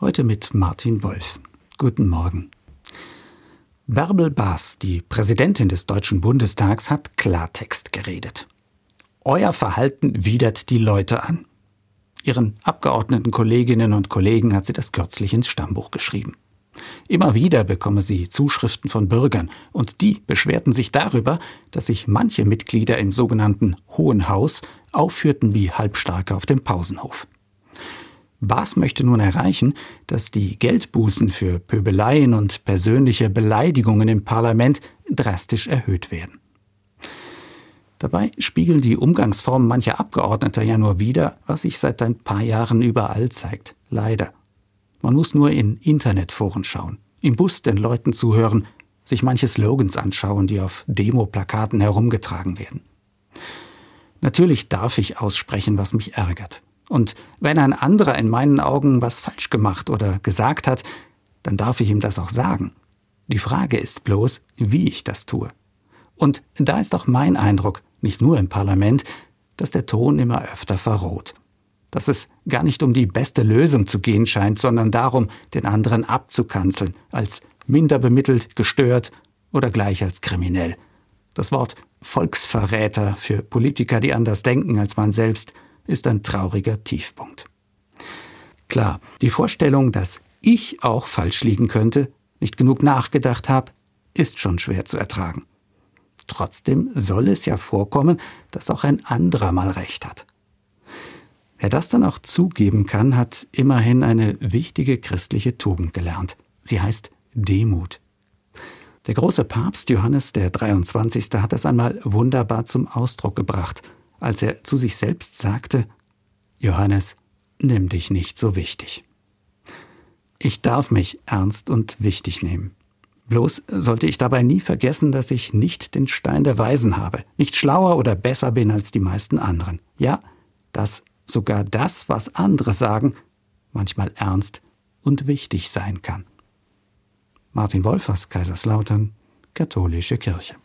Heute mit Martin Wolf. Guten Morgen. Bärbel Baas, die Präsidentin des Deutschen Bundestags, hat Klartext geredet. Euer Verhalten widert die Leute an. Ihren Abgeordneten Kolleginnen und Kollegen hat sie das kürzlich ins Stammbuch geschrieben. Immer wieder bekomme sie Zuschriften von Bürgern, und die beschwerten sich darüber, dass sich manche Mitglieder im sogenannten Hohen Haus aufführten wie Halbstarke auf dem Pausenhof. Baas möchte nun erreichen, dass die Geldbußen für Pöbeleien und persönliche Beleidigungen im Parlament drastisch erhöht werden. Dabei spiegeln die Umgangsformen mancher Abgeordneter ja nur wider, was sich seit ein paar Jahren überall zeigt. Leider. Man muss nur in Internetforen schauen, im Bus den Leuten zuhören, sich manche Slogans anschauen, die auf Demoplakaten herumgetragen werden. Natürlich darf ich aussprechen, was mich ärgert. Und wenn ein anderer in meinen Augen was falsch gemacht oder gesagt hat, dann darf ich ihm das auch sagen. Die Frage ist bloß, wie ich das tue. Und da ist auch mein Eindruck, nicht nur im Parlament, dass der Ton immer öfter verroht. Dass es gar nicht um die beste Lösung zu gehen scheint, sondern darum, den anderen abzukanzeln, als minder bemittelt, gestört oder gleich als kriminell. Das Wort Volksverräter für Politiker, die anders denken als man selbst, ist ein trauriger Tiefpunkt. Klar, die Vorstellung, dass ich auch falsch liegen könnte, nicht genug nachgedacht habe, ist schon schwer zu ertragen. Trotzdem soll es ja vorkommen, dass auch ein anderer mal recht hat. Wer das dann auch zugeben kann, hat immerhin eine wichtige christliche Tugend gelernt. Sie heißt Demut. Der große Papst Johannes der 23. hat das einmal wunderbar zum Ausdruck gebracht – als er zu sich selbst sagte, Johannes, nimm dich nicht so wichtig. Ich darf mich ernst und wichtig nehmen. Bloß sollte ich dabei nie vergessen, dass ich nicht den Stein der Weisen habe, nicht schlauer oder besser bin als die meisten anderen. Ja, dass sogar das, was andere sagen, manchmal ernst und wichtig sein kann. Martin Wolfers, Kaiserslautern, Katholische Kirche.